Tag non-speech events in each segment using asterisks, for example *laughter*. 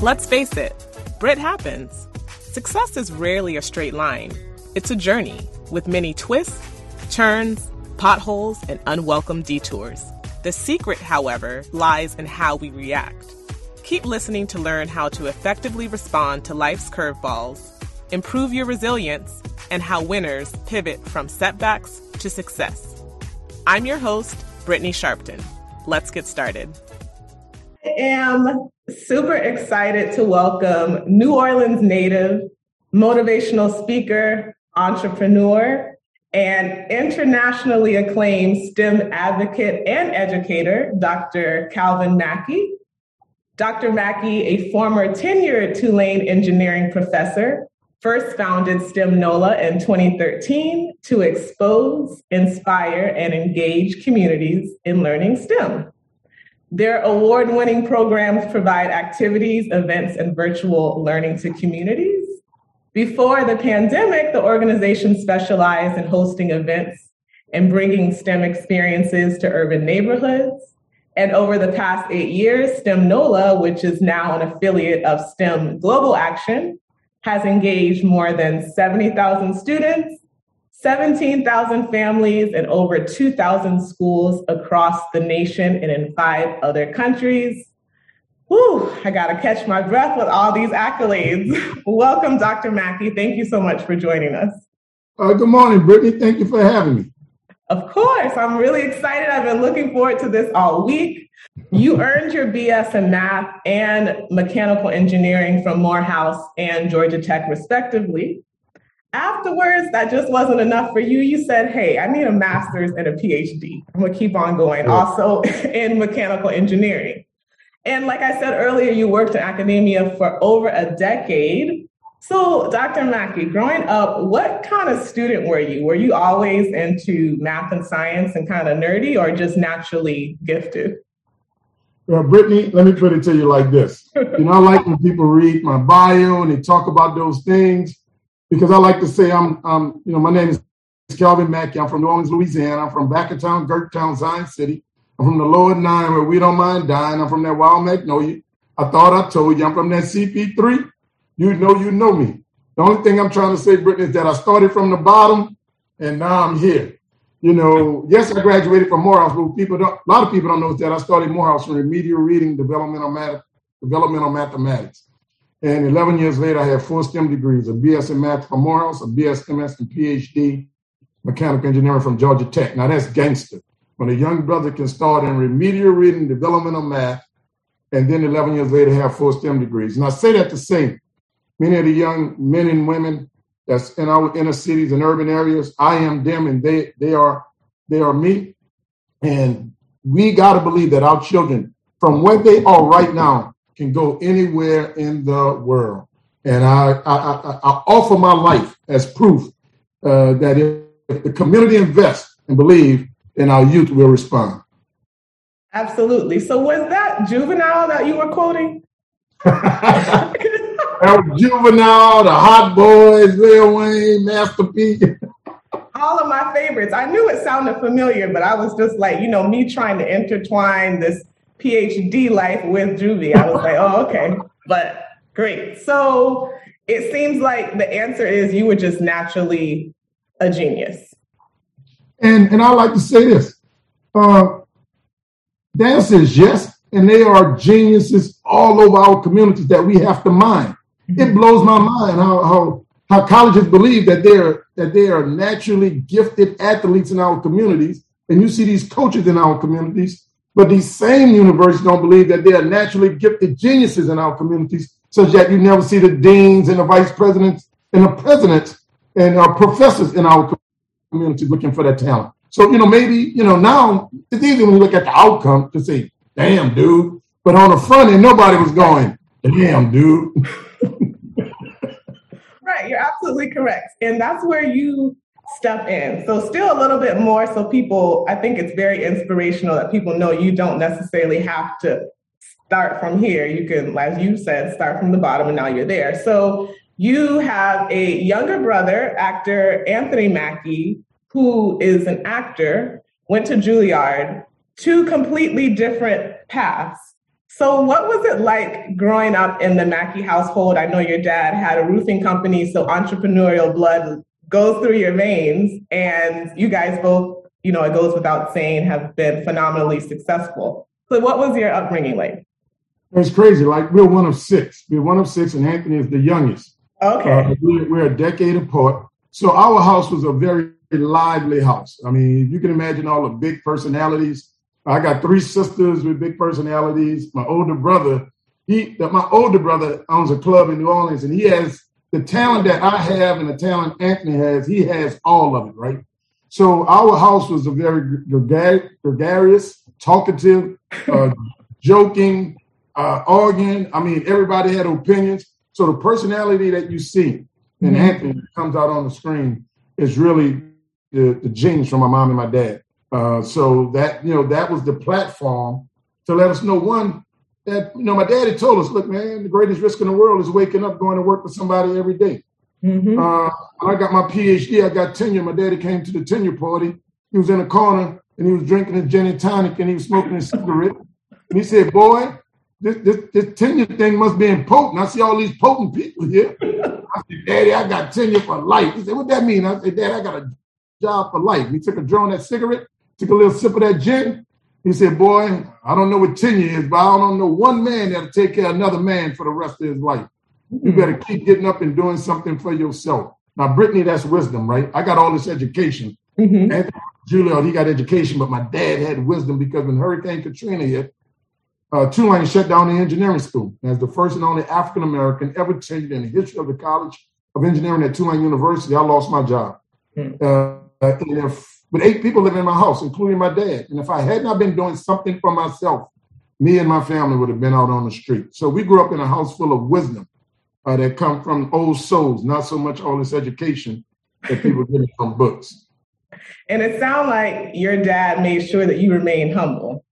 Let's face it, Brit happens. Success is rarely a straight line. It's a journey with many twists, turns, potholes, and unwelcome detours. The secret, however, lies in how we react. Keep listening to learn how to effectively respond to life's curveballs, improve your resilience, and how winners pivot from setbacks to success. I'm your host, Brittany Sharpton. Let's get started. I am super excited to welcome New Orleans native, motivational speaker, entrepreneur, and internationally acclaimed STEM advocate and educator, Dr. Calvin Mackie. Dr. Mackie, a former tenured Tulane engineering professor, first founded STEM NOLA in 2013 to expose, inspire, and engage communities in learning STEM. Their award winning programs provide activities, events, and virtual learning to communities. Before the pandemic, the organization specialized in hosting events and bringing STEM experiences to urban neighborhoods. And over the past eight years, STEM NOLA, which is now an affiliate of STEM Global Action, has engaged more than 70,000 students 17,000 families in over 2,000 schools across the nation and in five other countries. Whew, I got to catch my breath with all these accolades. *laughs* Welcome, Dr. Mackie. Thank you so much for joining us. Uh, good morning, Brittany. Thank you for having me. Of course. I'm really excited. I've been looking forward to this all week. You earned your BS in math and mechanical engineering from Morehouse and Georgia Tech, respectively. Afterwards, that just wasn't enough for you. You said, Hey, I need a master's and a PhD. I'm going to keep on going, also *laughs* in mechanical engineering. And like I said earlier, you worked in academia for over a decade. So, Dr. Mackie, growing up, what kind of student were you? Were you always into math and science and kind of nerdy or just naturally gifted? Well, Brittany, let me put it to you like this. you know, I like when people read my bio and they talk about those things because I like to say I'm, I'm you know, my name is Calvin Mackie. I'm from New Orleans, Louisiana. I'm from Backertown, Gertown, Zion City. I'm from the lower nine where we don't mind dying. I'm from that wild magnolia. I thought I told you I'm from that CP3. You know you know me. The only thing I'm trying to say, Brittany, is that I started from the bottom and now I'm here. You know, yes, I graduated from Morehouse, but people don't, a lot of people don't know that I started Morehouse from remedial reading, developmental math, developmental mathematics. And 11 years later, I have four STEM degrees, a BS in math from Morehouse, a BS, MS, and PhD mechanical engineering from Georgia Tech. Now that's gangster. When a young brother can start in remedial reading, developmental math, and then 11 years later have four STEM degrees. And I say that to say many of the young men and women that's in our inner cities and urban areas, I am them and they they are they are me. And we got to believe that our children, from where they are right now, can go anywhere in the world. And I, I, I, I offer my life as proof uh, that if, if the community invests and believe, then our youth will respond. Absolutely. So was that juvenile that you were quoting? *laughs* that was juvenile, the Hot Boys, Lil Wayne, Master P. All of my favorites. I knew it sounded familiar, but I was just like, you know, me trying to intertwine this PhD life with Juvie. I was like, oh, okay. But great. So it seems like the answer is you were just naturally a genius. And and I like to say this. Uh, Dan says yes, and they are geniuses all over our communities that we have to mind. Mm-hmm. It blows my mind how how how colleges believe that they're that they are naturally gifted athletes in our communities, and you see these coaches in our communities but these same universities don't believe that they are naturally gifted geniuses in our communities, such that you never see the deans and the vice presidents and the presidents and our professors in our communities looking for that talent. So, you know, maybe, you know, now it's easy when you look at the outcome to say, damn, dude. But on the front end, nobody was going, damn, dude. *laughs* right. You're absolutely correct. And that's where you step in. So still a little bit more so people I think it's very inspirational that people know you don't necessarily have to start from here. You can as you said start from the bottom and now you're there. So you have a younger brother, actor Anthony Mackie, who is an actor, went to Juilliard, two completely different paths. So, what was it like growing up in the Mackie household? I know your dad had a roofing company, so entrepreneurial blood goes through your veins, and you guys both, you know, it goes without saying, have been phenomenally successful. So, what was your upbringing like? It's crazy. Like we're one of six. We're one of six, and Anthony is the youngest. Okay. Uh, we're, we're a decade apart. So our house was a very lively house. I mean, you can imagine all the big personalities. I got three sisters with big personalities. My older brother, he that my older brother owns a club in New Orleans, and he has the talent that I have and the talent Anthony has. He has all of it, right? So our house was a very gregarious, talkative, uh, *laughs* joking, uh, arguing. I mean, everybody had opinions. So the personality that you see in mm-hmm. Anthony comes out on the screen is really the, the genes from my mom and my dad. Uh, so that you know that was the platform to let us know one that you know my daddy told us, look, man, the greatest risk in the world is waking up going to work with somebody every day. Mm-hmm. Uh, I got my PhD, I got tenure. My daddy came to the tenure party. He was in a corner and he was drinking a gin and tonic and he was smoking a cigarette. And he said, "Boy, this, this, this tenure thing must be important. I see all these potent people here." I said, "Daddy, I got tenure for life." He said, "What that mean?" I said, "Dad, I got a job for life." He took a draw on that cigarette took a little sip of that gin. He said, Boy, I don't know what tenure is, but I don't know one man that'll take care of another man for the rest of his life. You better keep getting up and doing something for yourself. Now, Brittany, that's wisdom, right? I got all this education. Mm-hmm. Anthony Juilliard, he got education, but my dad had wisdom because when Hurricane Katrina hit, uh, Tulane shut down the engineering school as the first and only African American ever tenured in the history of the College of Engineering at Tulane University. I lost my job. Mm-hmm. Uh, and with eight people living in my house, including my dad. And if I had not been doing something for myself, me and my family would have been out on the street. So we grew up in a house full of wisdom uh, that come from old souls, not so much all this education that people get from books. And it sounds like your dad made sure that you remain humble.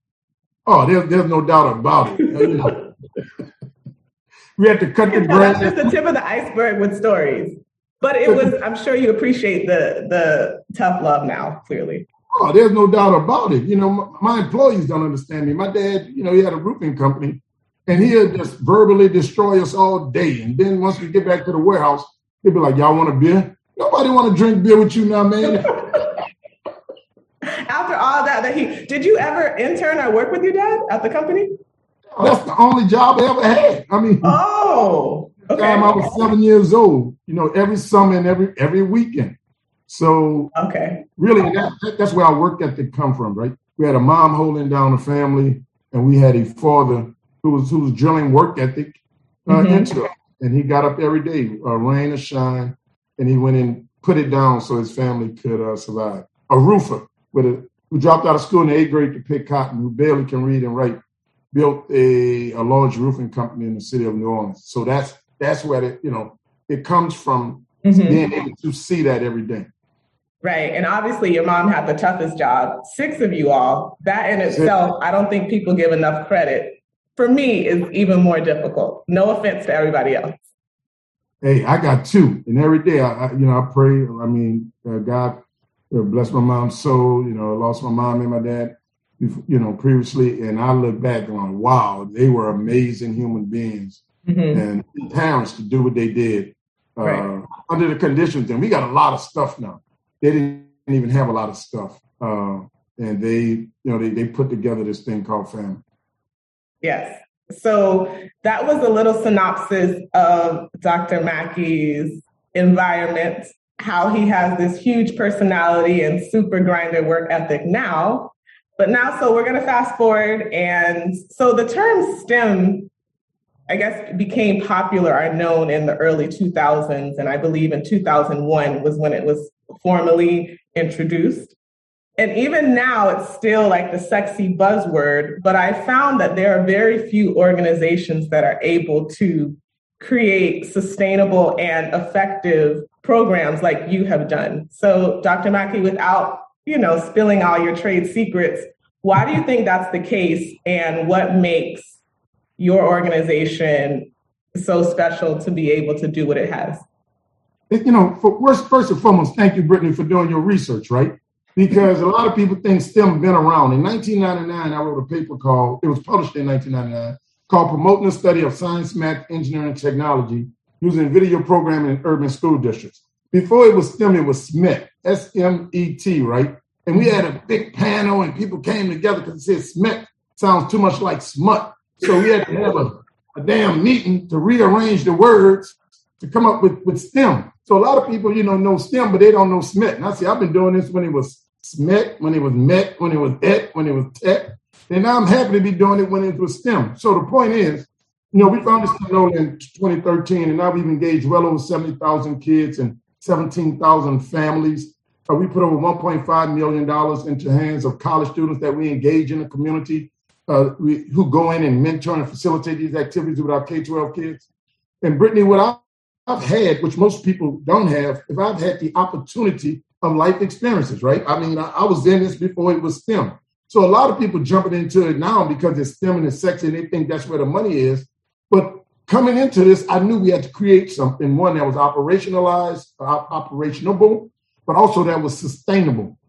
Oh, there's, there's no doubt about it. *laughs* we had to cut the grass. That's just the tip of the iceberg with stories. But it was, I'm sure you appreciate the the tough love now, clearly. Oh, there's no doubt about it. You know, my, my employees don't understand me. My dad, you know, he had a roofing company and he'd just verbally destroy us all day. And then once we get back to the warehouse, he'd be like, Y'all want a beer? Nobody want to drink beer with you now, man. *laughs* After all that, that he did you ever intern or work with your dad at the company? Oh, that's the only job I ever had. I mean, oh, okay. time I was seven years old, you know, every summer and every every weekend. So okay, really, that, that's where our work ethic come from, right? We had a mom holding down the family, and we had a father who was who was drilling work ethic uh, mm-hmm. into it, and he got up every day, uh, rain or shine, and he went and put it down so his family could uh, survive. A roofer with a who dropped out of school in the eighth grade to pick cotton, who barely can read and write, built a, a large roofing company in the city of New Orleans. So that's that's where it, you know, it comes from mm-hmm. being able to see that every day. Right. And obviously, your mom had the toughest job. Six of you all, that in itself, I don't think people give enough credit. For me, is even more difficult. No offense to everybody else. Hey, I got two, and every day, I, I you know, I pray. I mean, uh, God uh, bless my mom's soul. You know, I lost my mom and my dad, you know, previously, and I look back on, wow, they were amazing human beings mm-hmm. and parents to do what they did uh, right. under the conditions. And we got a lot of stuff now. They didn't even have a lot of stuff. Uh, and they, you know, they, they put together this thing called family. Yes. So that was a little synopsis of Dr. Mackie's environment, how he has this huge personality and super grinder work ethic now. But now, so we're going to fast forward. And so the term STEM I guess became popular are known in the early 2000s, and I believe in 2001 was when it was formally introduced. And even now, it's still like the sexy buzzword, but I found that there are very few organizations that are able to create sustainable and effective programs like you have done. So, Dr. Mackie, without you know spilling all your trade secrets, why do you think that's the case, and what makes your organization so special to be able to do what it has? You know, first, first and foremost, thank you, Brittany, for doing your research, right? Because a lot of people think STEM been around. In 1999, I wrote a paper called, it was published in 1999, called Promoting the Study of Science, Math, Engineering, and Technology using video programming in urban school districts. Before it was STEM, it was SMET, S M E T, right? And we had a big panel and people came together because it said SMET sounds too much like smut. So we had to have a, a damn meeting to rearrange the words to come up with, with STEM. So a lot of people, you know, know STEM, but they don't know SMET. And I see, I've been doing this when it was SMET, when it was MET, when it was ET, when it was TET. And now I'm happy to be doing it when it was STEM. So the point is, you know, we found founded STEM in 2013, and now we've engaged well over 70,000 kids and 17,000 families. Uh, we put over $1.5 million into hands of college students that we engage in the community, uh, we, who go in and mentor and facilitate these activities with our K-12 kids. And Brittany, what I I've had, which most people don't have, if I've had the opportunity of life experiences, right? I mean, I, I, was in this before it was STEM. So a lot of people jumping into it now because it's STEM and it's sexy and they think that's where the money is. But coming into this, I knew we had to create something, one that was operationalized, uh, operationable, but also that was sustainable.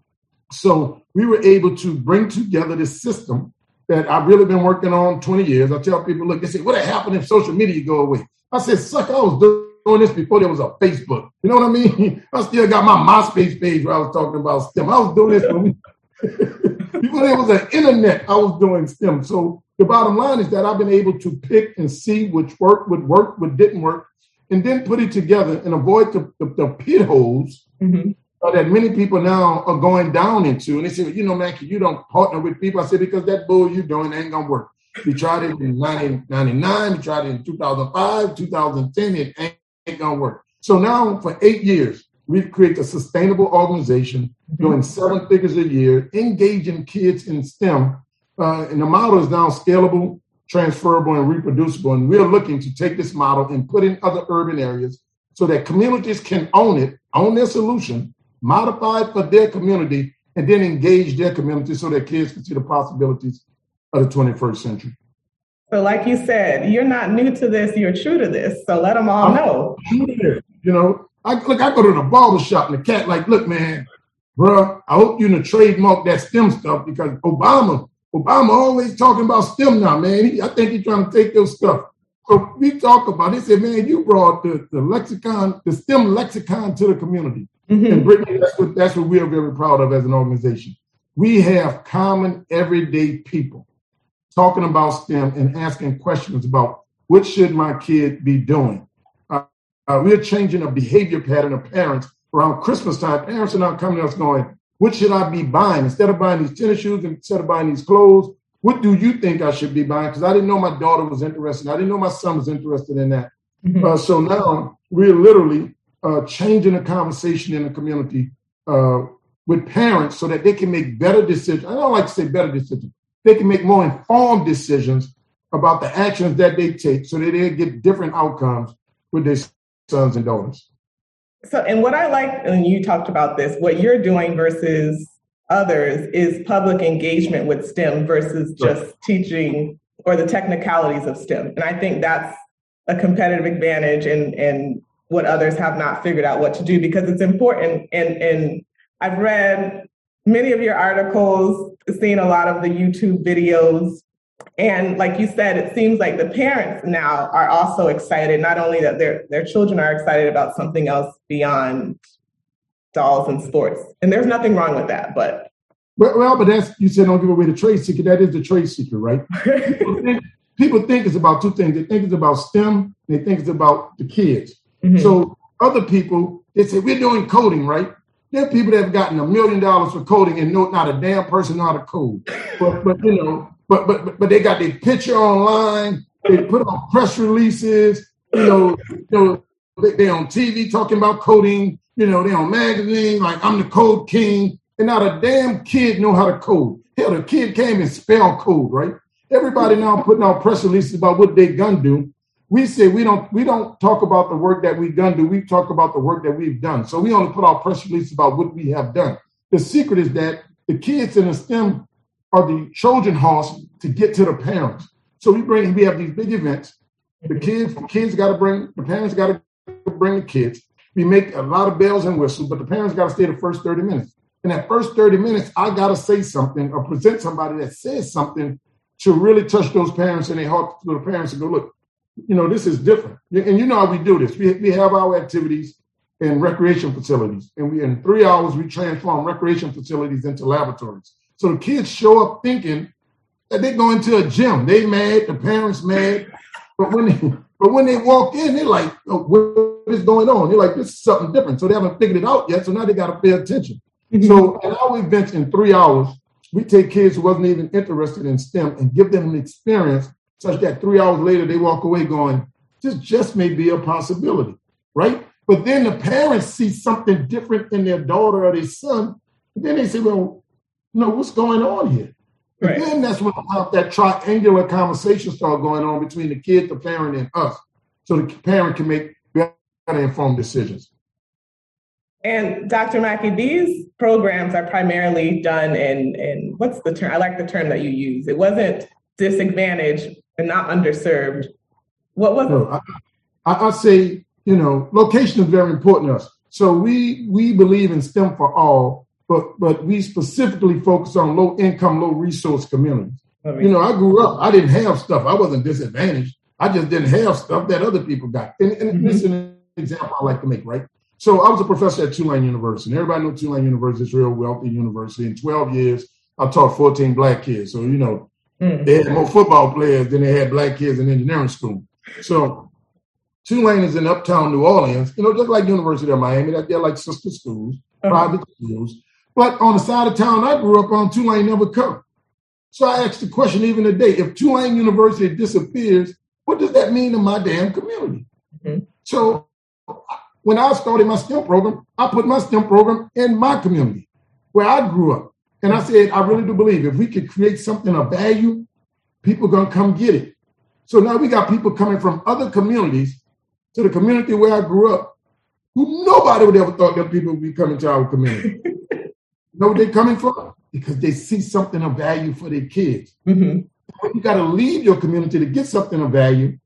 So we were able to bring together this system that I've really been working on 20 years. I tell people, look, they say, what happened if social media go away? I said, suck, I was doing this before there was a Facebook. You know what I mean? *laughs* I still got my MySpace page where I was talking about STEM. I was doing this *laughs* before there was an internet. I was doing STEM. So the bottom line is that I've been able to pick and see which worked, would work, what didn't work, and then put it together and avoid the, the, the pit holes mm-hmm. That many people now are going down into. And they say, you know, Mackie, you don't partner with people. I said, because that bull you're doing ain't gonna work. We tried it in 1999, we tried it in 2005, 2010, it ain't ain't gonna work. So now for eight years, we've created a sustainable organization doing seven figures a year, engaging kids in STEM. Uh, and the model is now scalable, transferable, and reproducible. And we're looking to take this model and put in other urban areas so that communities can own it, own their solution, modify it for their community, and then engage their community so that kids can see the possibilities of the 21st century. So, like you said, you're not new to this, you're true to this. So let them all I'm know. You know, I look, I go to the barber shop and the cat, like, look, man, bro, I hope you're to trademark that STEM stuff because Obama, Obama always talking about STEM now, man. He, I think he's trying to take your stuff. So we talk about it. He said, man, you brought the, the lexicon, the STEM lexicon to the community. Mm-hmm. And Brittany, that's what that's what we are very proud of as an organization. We have common everyday people talking about STEM and asking questions about what should my kid be doing. Uh, uh, we're changing a behavior pattern of parents around Christmas time. Parents are now coming to us going, what should I be buying? Instead of buying these tennis shoes, instead of buying these clothes, what do you think I should be buying? Because I didn't know my daughter was interested. I didn't know my son was interested in that. Mm-hmm. Uh, so now we're literally uh, changing the conversation in the community uh, with parents so that they can make better decisions. I don't like to say better decisions, they can make more informed decisions about the actions that they take so that they get different outcomes with their sons and daughters. So, and what I like, and you talked about this, what you're doing versus others is public engagement with STEM versus just right. teaching or the technicalities of STEM. And I think that's a competitive advantage and and what others have not figured out what to do because it's important. And and I've read many of your articles, seen a lot of the YouTube videos. And like you said, it seems like the parents now are also excited, not only that their, their children are excited about something else beyond dolls and sports. And there's nothing wrong with that, but. Well, but that's, you said don't give away the trade secret. That is the trade secret, right? *laughs* people, think, people, think, it's about two things. They think it's about STEM, they think it's about the kids. Mm-hmm. So other people, they say, we're doing coding, right? There are people that have gotten a million dollars for coding and know not a damn person know how to code. But but you know, but but but they got their picture online. They put on press releases. You know, you know they, they on TV talking about coding. You know, they on magazine like I'm the code king, and not a damn kid know how to code. Hell, the kid came and spell code, right? Everybody now putting out press releases about what they gonna do we say we don't we don't talk about the work that we've done. Do we talk about the work that we've done? So we only put out press releases about what we have done. The secret is that the kids in the STEM are the Trojan horse to get to the parents. So we bring we have these big events. The kids, the kids got to bring the parents got to bring the kids. We make a lot of bells and whistles, but the parents got to stay the first 30 minutes. In that first 30 minutes, I got to say something or present somebody that says something to really touch those parents and they to the parents and go, look, you know, this is different. And you know how we do this. We, we have our activities in recreation facilities. And we in three hours we transform recreation facilities into laboratories. So the kids show up thinking that they go into a gym. They mad, the parents mad. But when they but when they walk in, they're like, oh, what is going on? They're like, this is something different. So they haven't figured it out yet. So now they got to pay attention. Mm-hmm. So at our events in three hours, we take kids who wasn't even interested in STEM and give them an experience such that three hours later they walk away going, this just may be a possibility, right? But then the parents see something different in their daughter or their son. And then they say, well, you know, what's going on here? Right. And then that's when that triangular conversation start going on between the kid, the parent, and us. So the parent can make better informed decisions. And Dr. Mackie, these programs are primarily done in, in what's the term? I like the term that you use. It wasn't disadvantaged and not underserved. What was no, it? I, I say, you know, location is very important to us. So we we believe in STEM for all, but but we specifically focus on low income, low resource communities. You know, I grew up, I didn't have stuff. I wasn't disadvantaged. I just didn't have stuff that other people got. And, and mm-hmm. this is an example I like to make, right? So I was a professor at Tulane University. And everybody knows Tulane University is a real wealthy university. In 12 years, I taught 14 black kids. So, you know, mm-hmm. they had more football players than they had black kids in engineering school. So Tulane is in uptown New Orleans, you know, just like University of Miami. They're like sister schools, uh-huh. private schools. But on the side of town I grew up on, Tulane never covered. So I asked the question even today, if Tulane University disappears, what does that mean to my damn community? Mm-hmm. So when I started my STEM program, I put my STEM program in my community where I grew up. And I said, I really do believe if we could create something of value, people are gonna come get it. So now we got people coming from other communities to the community where I grew up, who nobody would ever thought that people would be coming to our community. You *laughs* know where they're coming from? Because they see something of value for their kids. Mm-hmm. You got to leave your community to get something of value.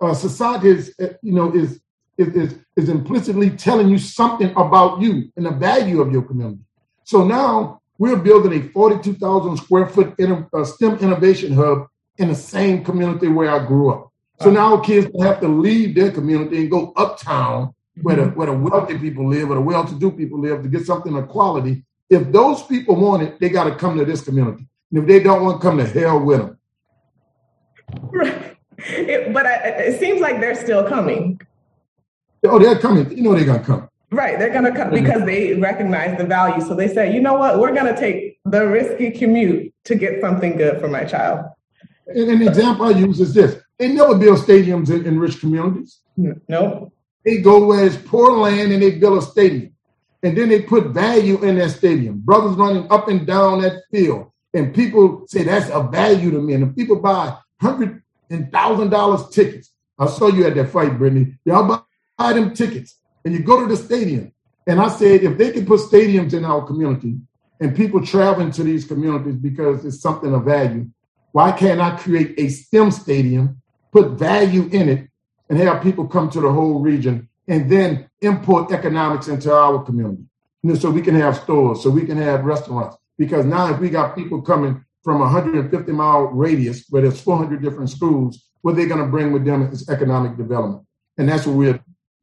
Uh, society is, uh, you know, is, is, is is implicitly telling you something about you and the value of your community. So now we're building a 42,000 square foot uh, STEM innovation hub in the same community where I grew up. So now kids have to leave their community and go uptown where the where the wealthy people live, where the well-to-do people live, to get something of quality if those people want it, they got to come to this community. And if they don't want to come to hell with them. Right. *laughs* It, but I, it seems like they're still coming. Oh, they're coming. You know they're going to come. Right. They're going to come mm-hmm. because they recognize the value. So they say, you know what? We're going to take the risky commute to get something good for my child. And an example I use is this. They never build stadiums in, in rich communities. No. Nope. They go where it's poor land and they build a stadium and then they put value in that stadium. Brothers running up and down that field, and people say that's a value to me. And if people buy hundred and thousand dollars tickets, I saw you at that fight, Brittany. Y'all buy, buy them tickets, and you go to the stadium. And I said, if they can put stadiums in our community, and people traveling to these communities because it's something of value, why can't I create a STEM stadium, put value in it, and have people come to the whole region and then import economics into our community. You know, so we can have stores, so we can have restaurants. Because now if we got people coming from 150 mile radius where there's 400 different schools, what they're going to bring with them is economic development. And that's what we're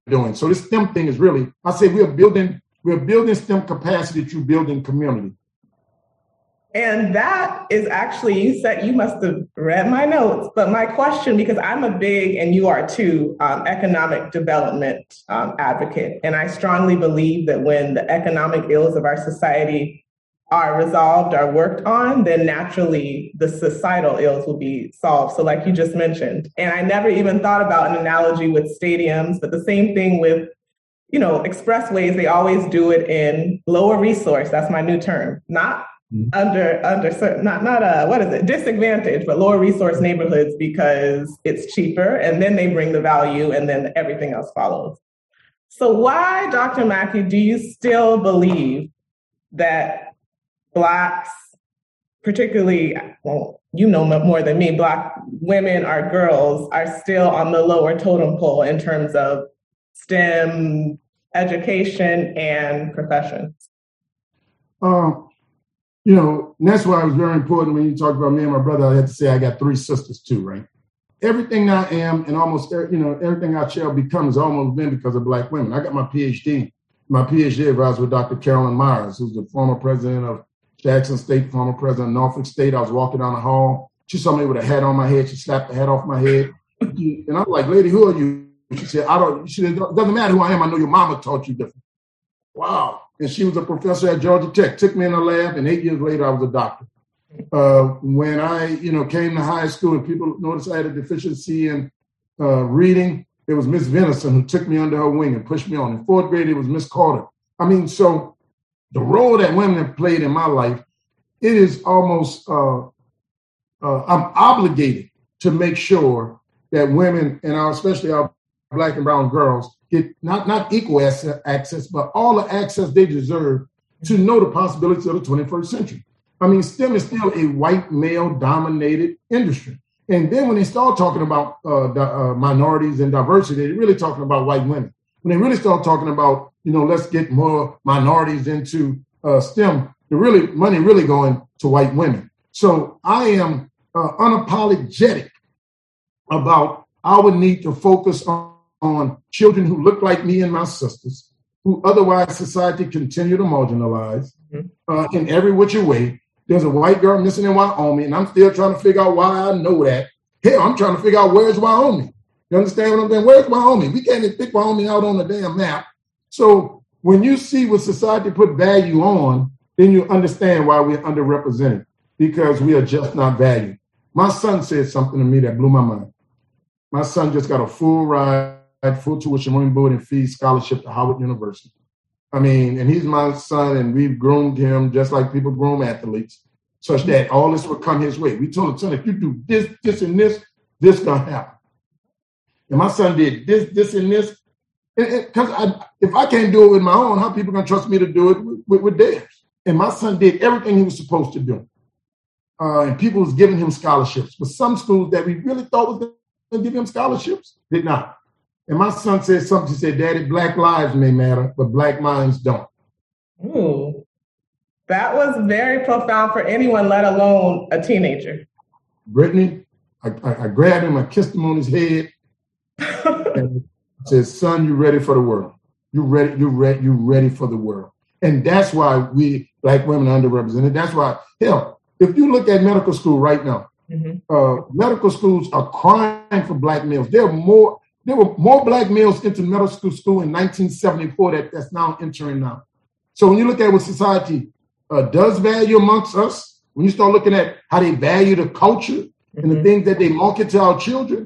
doing. So this STEM thing is really, I say we're building, we're building STEM capacity through building community. And that is actually, you said you must have read my notes, but my question, because I'm a big, and you are too, um, economic development um, advocate. And I strongly believe that when the economic ills of our society are resolved, are worked on, then naturally the societal ills will be solved. So, like you just mentioned, and I never even thought about an analogy with stadiums, but the same thing with you know, expressways, they always do it in lower resource. That's my new term, not mm-hmm. under under certain not not a what is it disadvantage but lower resource neighborhoods because it's cheaper and then they bring the value and then everything else follows so why dr mackie do you still believe that blacks particularly well you know more than me black women or girls are still on the lower totem pole in terms of stem education and professions um, you know, that's why it was very important when you talk about me and my brother. I had to say I got three sisters too, right? Everything I am and almost you know everything I shall become has almost been because of black women. I got my PhD. My PhD advisor with Dr. Carolyn Meyers, who's the former president of Jackson State, former president of Norfolk State. I was walking down the hall. She saw me with a hat on my head. She slapped the hat off my head. *laughs* And I'm like, lady, who are you? She said, I don't, she said, it doesn't matter who I am. I know your mama taught you different. Wow. And she was a professor at Georgia Tech, took me in the lab, and eight years later, I was a doctor. Uh, when I, you know, came to high school and people noticed I had a deficiency in uh, reading, it was Miss Venison who took me under her wing and pushed me on. In fourth grade, it was Miss Carter. I mean, so the role that women have played in my life, it is almost, uh, uh I'm obligated to make sure that women, and our, especially our black and brown girls, get not, not equal access, but all the access they deserve to know the possibilities of the 21st century. I mean, STEM is still a white male dominated industry. And then when they start talking about uh, the, uh, minorities and diversity, they're really talking about white women. When they really start talking about, you know, let's get more minorities into uh, STEM, the really money really going to white women. So I am uh, unapologetic about our need to focus on, on children who look like me and my sisters, who otherwise society continue to marginalize mm-hmm. uh, in every which way. There's a white girl missing in Wyoming, and I'm still trying to figure out why I know that. Hell, I'm trying to figure out where's Wyoming. You understand what I'm saying? Where's Wyoming? We can't even pick Wyoming out on the damn map. So when you see what society put value on, then you understand why we're underrepresented because we are just not valued. My son said something to me that blew my mind. My son just got a full ride, full tuition, room, board, and fee scholarship to Howard University. I mean, and he's my son, and we've groomed him just like people groom athletes, such that all this will come his way. We told him, son, if you do this, this, and this, this gonna happen. And my son did this, this, and this. Because I, if I can't do it with my own, how people gonna trust me to do it with, with, with theirs? And my son did everything he was supposed to do. Uh, and people was giving him scholarships. But some schools that we really thought was going to give him scholarships did not. And my son said something. He said, Daddy, black lives may matter, but black minds don't. Ooh, that was very profound for anyone, let alone a teenager. Brittany, I, I, I grabbed him, I kissed him on his head, said, Son, you ready for the world. You ready, you ready, you ready for the world. And that's why we black women are underrepresented. That's why, hell, if you look at medical school right now, mm-hmm. uh, medical schools are crying for black males. There are more there were more black males into medical school in 1974 that, that's now entering now. So when you look at what society uh, does value amongst us, when you start looking at how they value the culture mm-hmm. and the mm-hmm. things that they market to our children,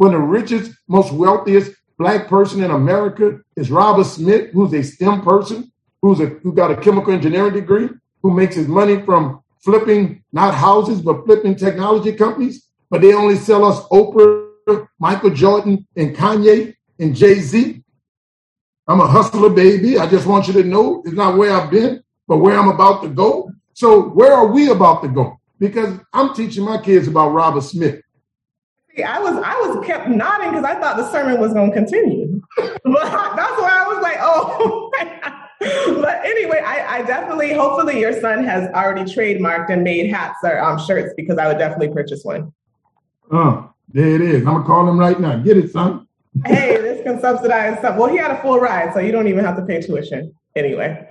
when the richest, most wealthiest black person in America is Robert Smith, who's a STEM person, who's a who got a chemical engineering degree, who makes his money from flipping not houses but flipping technology companies, but they only sell us Oprah Michael Jordan and Kanye and Jay Z. I'm a hustler, baby. I just want you to know it's not where I've been, but where I'm about to go. So where are we about to go? Because I'm teaching my kids about Robert Smith. I was I was kept nodding because I thought the sermon was going to continue. *laughs* but that's why I was like, oh. *laughs* but anyway, I, I, definitely, hopefully, your son has already trademarked and made hats or um, shirts because I would definitely purchase one. Oh, there it is. I'm gonna call him right now. Get it, son. hey, this can subsidize stuff. Well, he had a full ride, so you don't even have to pay tuition anyway.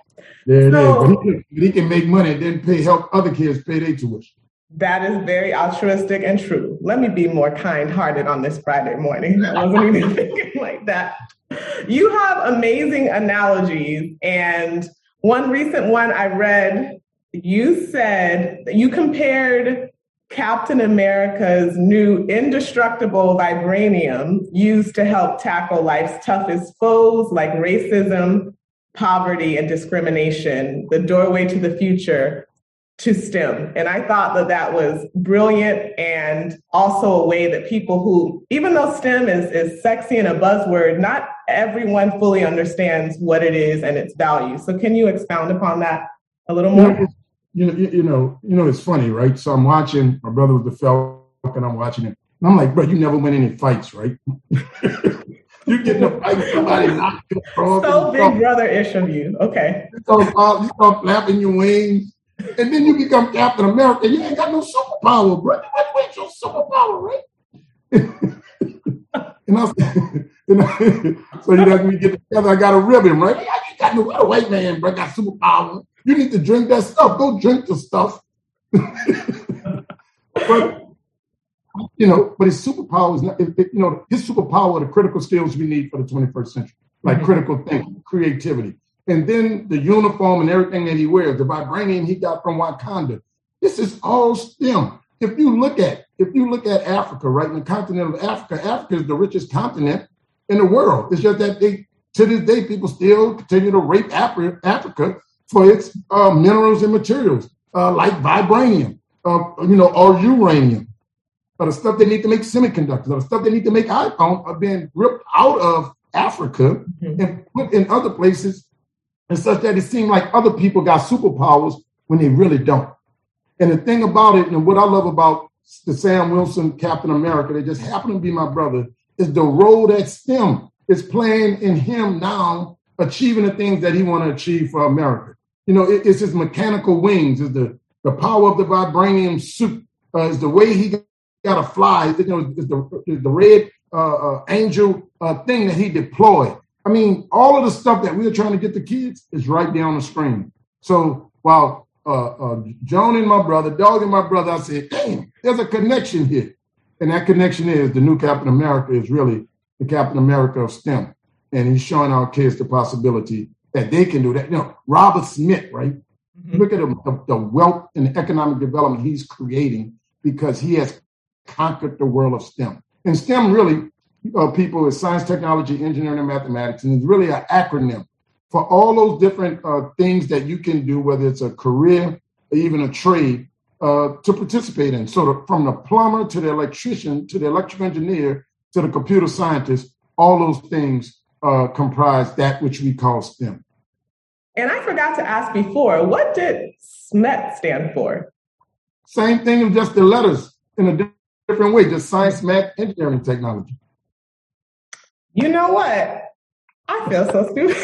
There so, it is. But he, can, he can make money and then pay help other kids pay their tuition. That is very altruistic and true. Let me be more kind-hearted on this Friday morning. I wasn't even *laughs* thinking like that. You have amazing analogies, and one recent one I read, you said you compared Captain America's new indestructible vibranium used to help tackle life's toughest foes like racism, poverty, and discrimination, the doorway to the future to STEM. And I thought that that was brilliant and also a way that people who, even though STEM is, is sexy and a buzzword, not everyone fully understands what it is and its value. So can you expound upon that a little more? you know, you, you, know, you know, it's funny, right? So I'm watching my brother with the Falcon. I'm watching him, and I'm like, bro, you never win any fights, right? *laughs* you get in a fight with somebody, knock So big brother ish of you. Okay. You start, uh, you start flapping your wings, and then you become Captain America. You ain't got no superpower, bro. What, what's your superpower, right? *laughs* and I, *laughs* and I, so you know, we get together. I got a ribbon, right? You got no a white man, bro. Got superpower. You need to drink that stuff. Go drink the stuff. *laughs* but you know, but his superpower is not. It, it, you know, his superpower are the critical skills we need for the 21st century, like mm-hmm. critical thinking, creativity, and then the uniform and everything that he wears, the vibranium he got from Wakanda. This is all STEM. If you look at if you look at Africa, right, in the continent of Africa, Africa is the richest continent in the world. It's just that they to this day people still continue to rape Africa for its uh, minerals and materials uh, like vibranium, uh, you know, or uranium. Or the stuff they need to make semiconductors, or the stuff they need to make iPhone are being ripped out of Africa mm-hmm. and put in other places and such that it seemed like other people got superpowers when they really don't. And the thing about it, and what I love about the Sam Wilson Captain America, that just happened to be my brother, is the role that STEM is playing in him now, achieving the things that he want to achieve for America. You know, it, it's his mechanical wings, is the the power of the vibranium suit, uh, is the way he got to fly. You know, is the the red uh, uh, angel uh, thing that he deployed. I mean, all of the stuff that we are trying to get the kids is right there on the screen. So while uh, uh, Joan and my brother, Dog and my brother, I said, damn, there's a connection here. And that connection is the new Captain America is really the Captain America of STEM. And he's showing our kids the possibility that they can do that. You know, Robert Smith, right? Mm-hmm. Look at the, the wealth and economic development he's creating because he has conquered the world of STEM. And STEM really uh, people is science, technology, engineering, and mathematics, and it's really an acronym for all those different uh, things that you can do, whether it's a career or even a trade, uh, to participate in. So, the, from the plumber to the electrician to the electrical engineer to the computer scientist, all those things uh, comprise that which we call STEM. And I forgot to ask before, what did SMET stand for? Same thing, just the letters in a different way, just science, math, engineering, technology. You know what? I feel so stupid.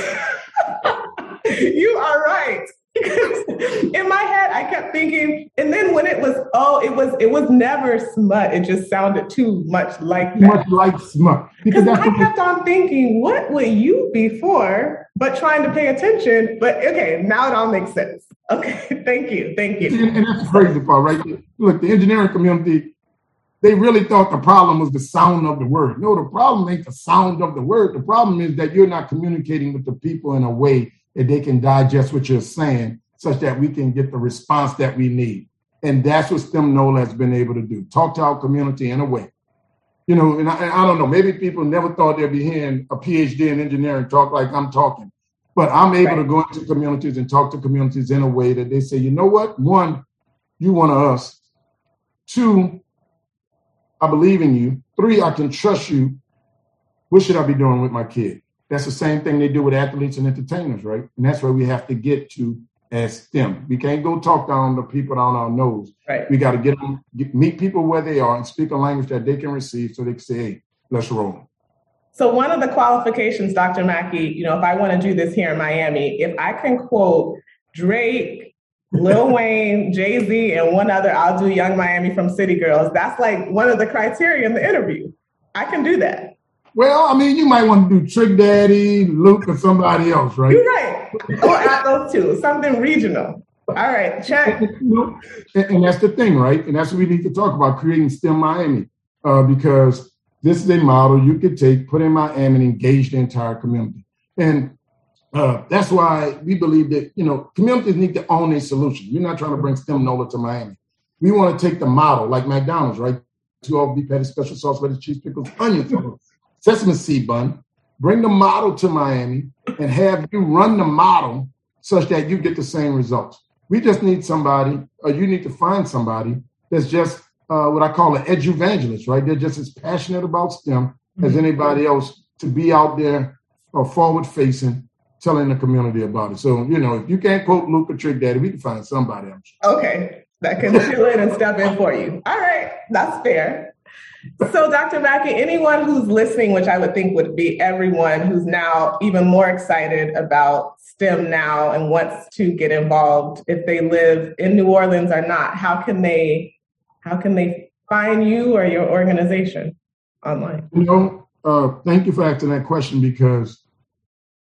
*laughs* you are right. *laughs* in my head, I kept thinking, and then when it was, oh, it was, it was never smut. It just sounded too much like that. Much like smut. Because I kept on thinking, what would you be for? But trying to pay attention. But okay, now it all makes sense. *laughs* Okay, thank you, thank you. And, and that's crazy part, right? Look, the engineering community they really thought the problem was the sound of the word. No, the problem ain't the sound of the word. The problem is that you're not communicating with the people in a way that they can digest what you're saying, such that we can get the response that we need. And that's what STEM NOLA has been able to do. Talk to our community in a way. You know, and I, and I don't know, maybe people never thought they'd be hearing a PhD in engineering talk like I'm talking. But I'm able right. to go into communities and talk to communities in a way that they say, you know what? One, you of us. Two, I believe in you. Three, I can trust you. What should I be doing with my kid? That's the same thing they do with athletes and entertainers, right? And that's where we have to get to as them. We can't go talk down the people down our nose. Right. We got to get them, get, meet people where they are and speak a language that they can receive so they can say, hey, let's roll. So one of the qualifications, Dr. Mackie, you know, if I want to do this here in Miami, if I can quote Drake, Lil Wayne, Jay Z, and one other. I'll do Young Miami from City Girls. That's like one of the criteria in the interview. I can do that. Well, I mean, you might want to do Trick Daddy, Luke, or somebody else, right? You're right. Or add those two, something regional. All right, check. and, and that's the thing, right? And that's what we need to talk about creating STEM Miami, uh, because this is a model you could take, put in Miami, and engage the entire community. And uh, that's why we believe that you know communities need to own a solution. We're not trying to bring STEM NOLA to Miami. We want to take the model like McDonald's, right? Two all beef patty, special sauce, lettuce, cheese, pickles, onions, sesame seed bun. Bring the model to Miami and have you run the model such that you get the same results. We just need somebody, or you need to find somebody that's just uh, what I call an edu evangelist, right? They're just as passionate about STEM as mm-hmm. anybody else to be out there or uh, forward facing telling the community about it. So, you know, if you can't quote Luke or Trick Daddy, we can find somebody else. Okay. That can fill in and step in for you. All right. That's fair. So, Dr. Mackie, anyone who's listening, which I would think would be everyone who's now even more excited about STEM now and wants to get involved, if they live in New Orleans or not, how can they how can they find you or your organization online? You know, uh, thank you for asking that question because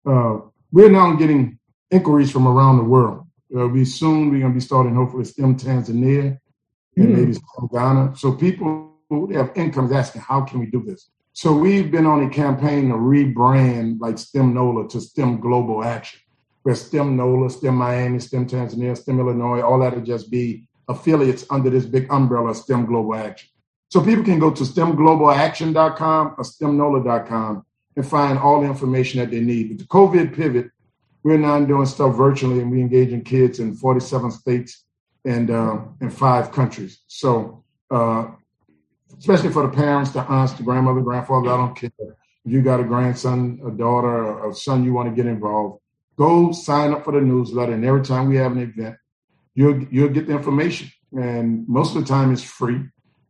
uh, we're now getting inquiries from around the world. Uh, we soon we're going to be starting hopefully STEM Tanzania and mm. maybe STEM Ghana. So people who have incomes asking, how can we do this? So we've been on a campaign to rebrand like STEM NOLA to STEM Global Action, where STEM NOLA, STEM Miami, STEM Tanzania, STEM Illinois, all that will just be affiliates under this big umbrella of STEM Global Action. So people can go to stemglobalaction.com or stemnola.com and find all the information that they need. With the COVID pivot, we're now doing stuff virtually and we engage in kids in 47 states and uh, in five countries. So, uh, especially for the parents, the aunts, the grandmother, grandfather, I don't care. If you got a grandson, a daughter, a son you want to get involved, go sign up for the newsletter. And every time we have an event, you'll you'll get the information. And most of the time, it's free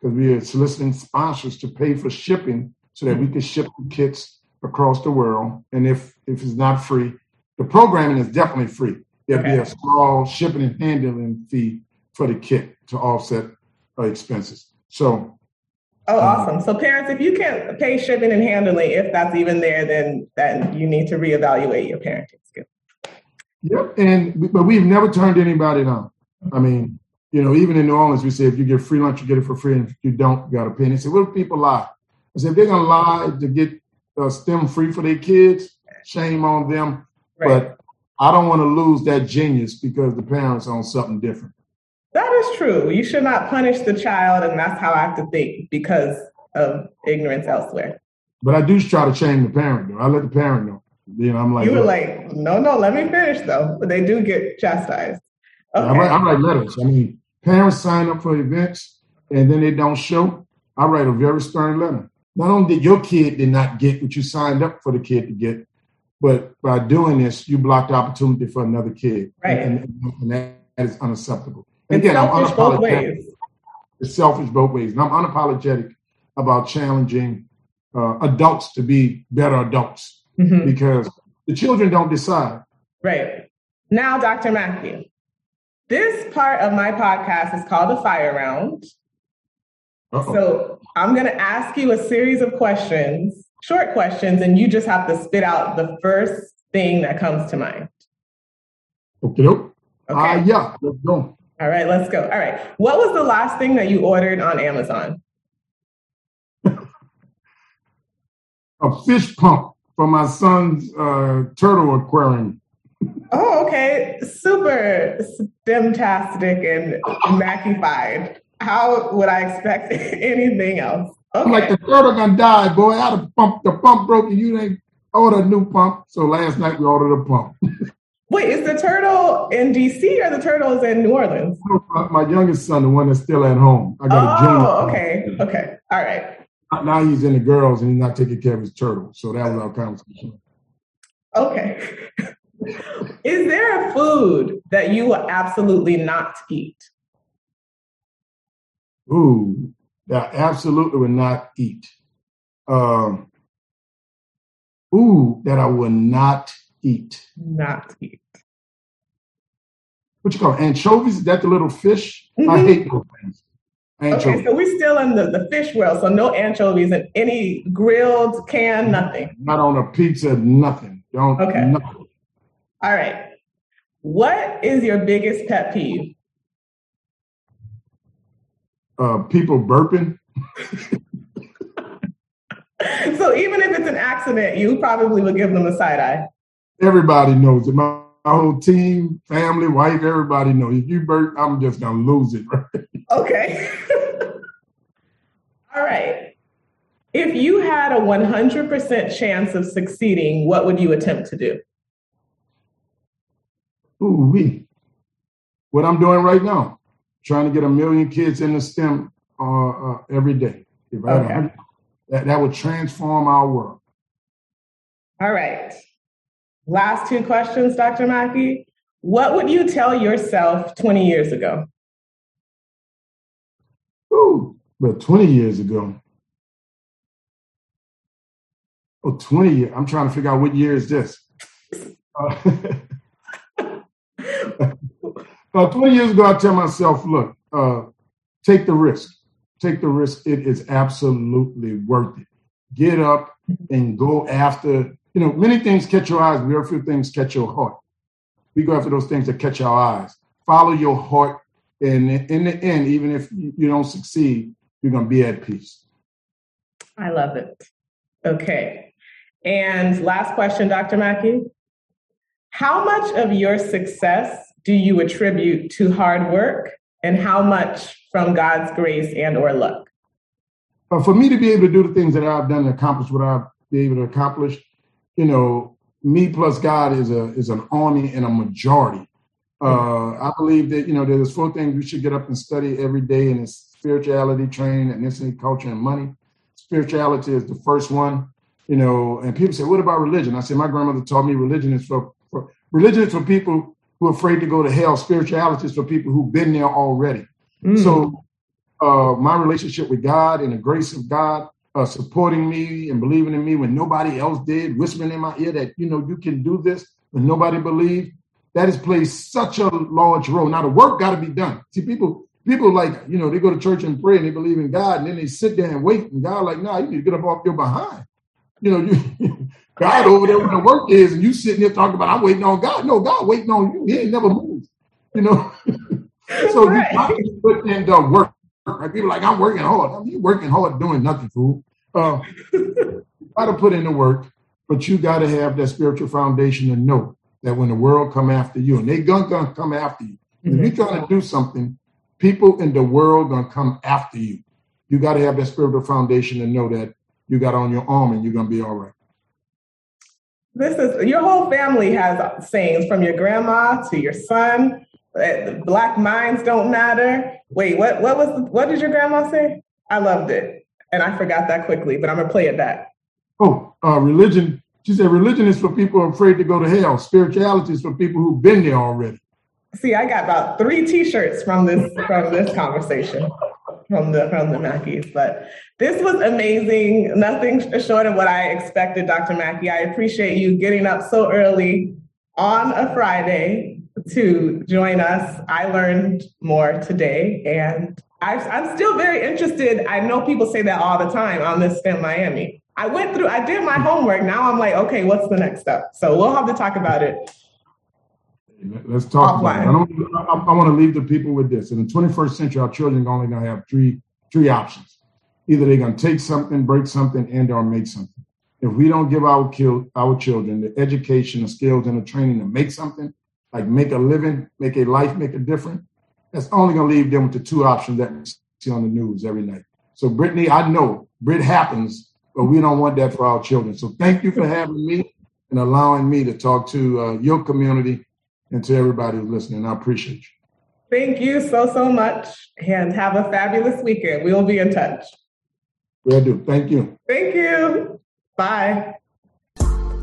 because we are soliciting sponsors to pay for shipping so that we can ship the kits across the world. And if if it's not free, the programming is definitely free. There'll okay. be a small shipping and handling fee for the kit to offset uh, expenses. So. Oh, um, awesome! So, parents, if you can't pay shipping and handling, if that's even there, then then you need to reevaluate your parenting skills. Yep, and but we've never turned anybody down. I mean, you know, even in New Orleans, we say if you get free lunch, you get it for free, and if you don't, you got to pay. And they say, "What if people lie?" I said, if they're gonna lie to get uh, STEM free for their kids, shame on them. Right. But I don't want to lose that genius because the parents on something different. That is true. You should not punish the child, and that's how I have to think because of ignorance elsewhere. But I do try to shame the parent, though. I let the parent know. You know, I'm like, you were like, no, no, let me finish though. But they do get chastised. Okay. I, write, I write letters. I mean, parents sign up for events and then they don't show. I write a very stern letter. Not only did your kid did not get what you signed up for the kid to get, but by doing this, you blocked the opportunity for another kid. Right. And, and, that is unacceptable. And again, I'm unapologetic. It's selfish both ways. And I'm unapologetic about challenging uh, adults to be better adults mm-hmm. because the children don't decide. Right. Now, Dr. Matthew, this part of my podcast is called the Fire Round. Uh-oh. So I'm going to ask you a series of questions short questions, and you just have to spit out the first thing that comes to mind. Okay. Okay. Uh, yeah, let's go. All right, let's go. All right. What was the last thing that you ordered on Amazon? *laughs* a fish pump for my son's uh, turtle aquarium. Oh, okay. Super stemtastic and *laughs* Mackified. How would I expect *laughs* anything else? Okay. I'm like, the turtle gonna die, boy. How the pump, the pump broke and you didn't order a new pump. So last night we ordered a pump. *laughs* Wait, is the turtle in DC or the turtle is in New Orleans? My youngest son, the one that's still at home. I got oh, a junior. okay, okay, all right. Now he's in the girls and he's not taking care of his turtle. So that was our conversation. Okay. *laughs* is there a food that you will absolutely not eat? Ooh, that I absolutely would not eat. Um, ooh, that I would not eat. Not eat. What you call it? anchovies? Is that the little fish? Mm-hmm. I hate those things. Anchovies. Okay, so we're still in the, the fish world. So no anchovies and any grilled, canned, nothing. Not on a pizza, nothing. Don't. Okay. Nothing. All right. What is your biggest pet peeve? Uh, people burping. *laughs* so even if it's an accident, you probably would give them a side eye. Everybody knows it. My, my whole team, family, wife, everybody knows. If you burp, I'm just gonna lose it. *laughs* Right? Okay. *laughs* All right. If you had a 100% chance of succeeding, what would you attempt to do? Ooh, we. What I'm doing right now trying to get a million kids in the STEM uh, uh, every day. If okay. that, that would transform our world. All right. Last two questions, Dr. Mackie. What would you tell yourself 20 years ago? Ooh, but 20 years ago, Oh, 20 years. I'm trying to figure out what year is this. Uh, *laughs* uh, 20 years ago, I tell myself, look, uh, take the risk. Take the risk. It is absolutely worth it. Get up and go after, you know, many things catch your eyes, very few things catch your heart. We go after those things that catch our eyes. Follow your heart. And in the end, even if you don't succeed, you're going to be at peace. I love it. Okay. And last question, Dr. Mackie. How much of your success do you attribute to hard work and how much from God's grace and or luck? Uh, for me to be able to do the things that I've done and accomplish what I've been able to accomplish, you know, me plus God is a is an army and a majority. Uh, I believe that you know there's four things we should get up and study every day, and it's spirituality, training, ethnicity, culture, and money. Spirituality is the first one, you know. And people say, "What about religion?" I say, "My grandmother taught me religion is for, for religion is for people who are afraid to go to hell. Spirituality is for people who've been there already." Mm. So, uh, my relationship with God and the grace of God uh, supporting me and believing in me when nobody else did, whispering in my ear that you know you can do this when nobody believed that has played such a large role. Now the work got to be done. See, people people like you know they go to church and pray and they believe in God, and then they sit there and wait, and God like, no, nah, you need to get up off your behind. You know, you *laughs* God over there where the work is, and you sitting there talking about I'm waiting on God. No, God waiting on you. He ain't never moved. You know, *laughs* so right. you got to put in the work. Like people like I'm working hard. I mean, you working hard doing nothing, fool. Uh, you got to put in the work, but you got to have that spiritual foundation to know that when the world come after you, and they gonna, gonna come after you. Mm-hmm. If you're trying to do something, people in the world gonna come after you. You got to have that spiritual foundation to know that you got on your arm and you're gonna be all right. This is your whole family has sayings from your grandma to your son. Black minds don't matter. Wait, what? What was? What did your grandma say? I loved it, and I forgot that quickly, but I'm gonna play it back. Oh, uh, religion she said, religion is for people afraid to go to hell. Spirituality is for people who've been there already. See, I got about three T-shirts from this from this conversation from the from the Mackies. But this was amazing. Nothing short of what I expected, Dr. Mackie. I appreciate you getting up so early on a Friday to join us. I learned more today, and I, I'm still very interested. I know people say that all the time on this STEM Miami. I went through, I did my homework. Now I'm like, okay, what's the next step? So we'll have to talk about it. Let's talk Offline. about it. I, I, I want to leave the people with this. In the 21st century, our children are only going to have three three options. Either they're going to take something, break something, and or make something. If we don't give our kill our children the education, the skills, and the training to make something, like make a living, make a life, make a difference, that's only going to leave them with the two options that we see on the news every night. So, Brittany, I know Brit happens but we don't want that for our children. So thank you for having me and allowing me to talk to uh, your community and to everybody who's listening. I appreciate you. Thank you so, so much and have a fabulous weekend. We will be in touch. Will do. Thank you. Thank you. Bye.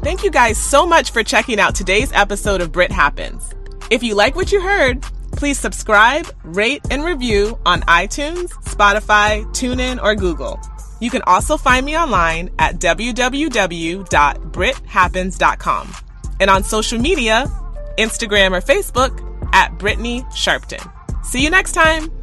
Thank you guys so much for checking out today's episode of Brit Happens. If you like what you heard, please subscribe, rate, and review on iTunes, Spotify, TuneIn, or Google. You can also find me online at www.brithappens.com and on social media, Instagram or Facebook at Brittany Sharpton. See you next time.